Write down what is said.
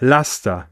Laster.